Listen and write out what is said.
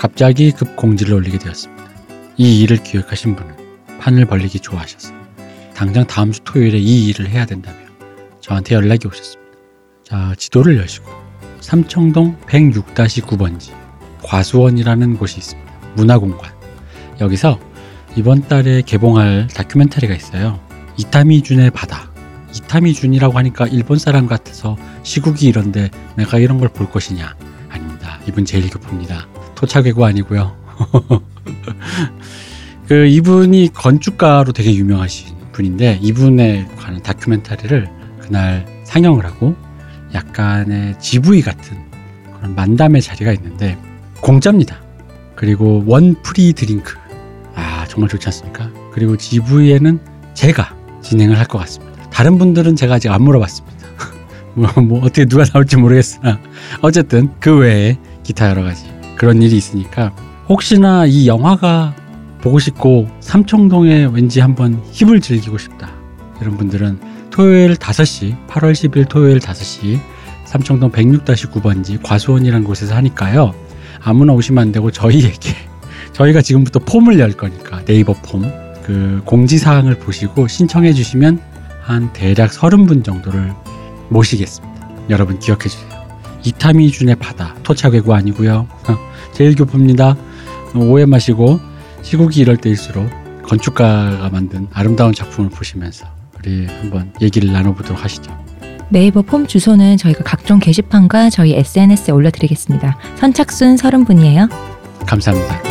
갑자기 급 공지를 올리게 되었습니다. 이 일을 기획하신 분은 판을 벌리기 좋아하셔서 당장 다음 주 토요일에 이 일을 해야 된다며 저한테 연락이 오셨습니다. 자, 지도를 여시고 삼청동 106-9번지 과수원이라는 곳이 있습니다. 문화공간. 여기서 이번 달에 개봉할 다큐멘터리가 있어요. 이타미준의 바다. 이타미준이라고 하니까 일본 사람 같아서 시국이 이런데 내가 이런 걸 볼 것이냐? 아닙니다. 이분 재일 교포입니다. 토착왜구 아니고요. 그 이분이 건축가로 되게 유명하신 분인데 이분에 관한 다큐멘터리를 그날 상영을 하고 약간의 GV 같은 그런 만담의 자리가 있는데 공짜입니다. 그리고 one free drink. 아, 정말 좋지 않습니까? 그리고 GV에는 제가 진행을 할 것 같습니다. 다른 분들은 제가 아직 안 물어봤습니다. 뭐, 뭐 어떻게 누가 나올지 모르겠으나 어쨌든 그 외에 기타 여러 가지 그런 일이 있으니까 혹시나 이 영화가 보고 싶고 삼청동에 왠지 한번 힙을 즐기고 싶다 이런 분들은 토요일 5시 8월 10일 토요일 5시 삼청동 106-9번지 과수원이라는 곳에서 하니까요 아무나 오시면 안 되고 저희에게 저희가 지금부터 폼을 열 거니까 네이버 폼 그 공지사항을 보시고 신청해 주시면 한 대략 30분 정도를 모시겠습니다. 여러분 기억해 주세요. 이타미 준의 바다 토착외구 아니고요. 제일 교포입니다. 오해 마시고 시국이 이럴 때일수록 건축가가 만든 아름다운 작품을 보시면서 우리 한번 얘기를 나눠보도록 하시죠. 네이버 폼 주소는 저희가 각종 게시판과 저희 SNS에 올려드리겠습니다. 선착순 30분이에요. 감사합니다.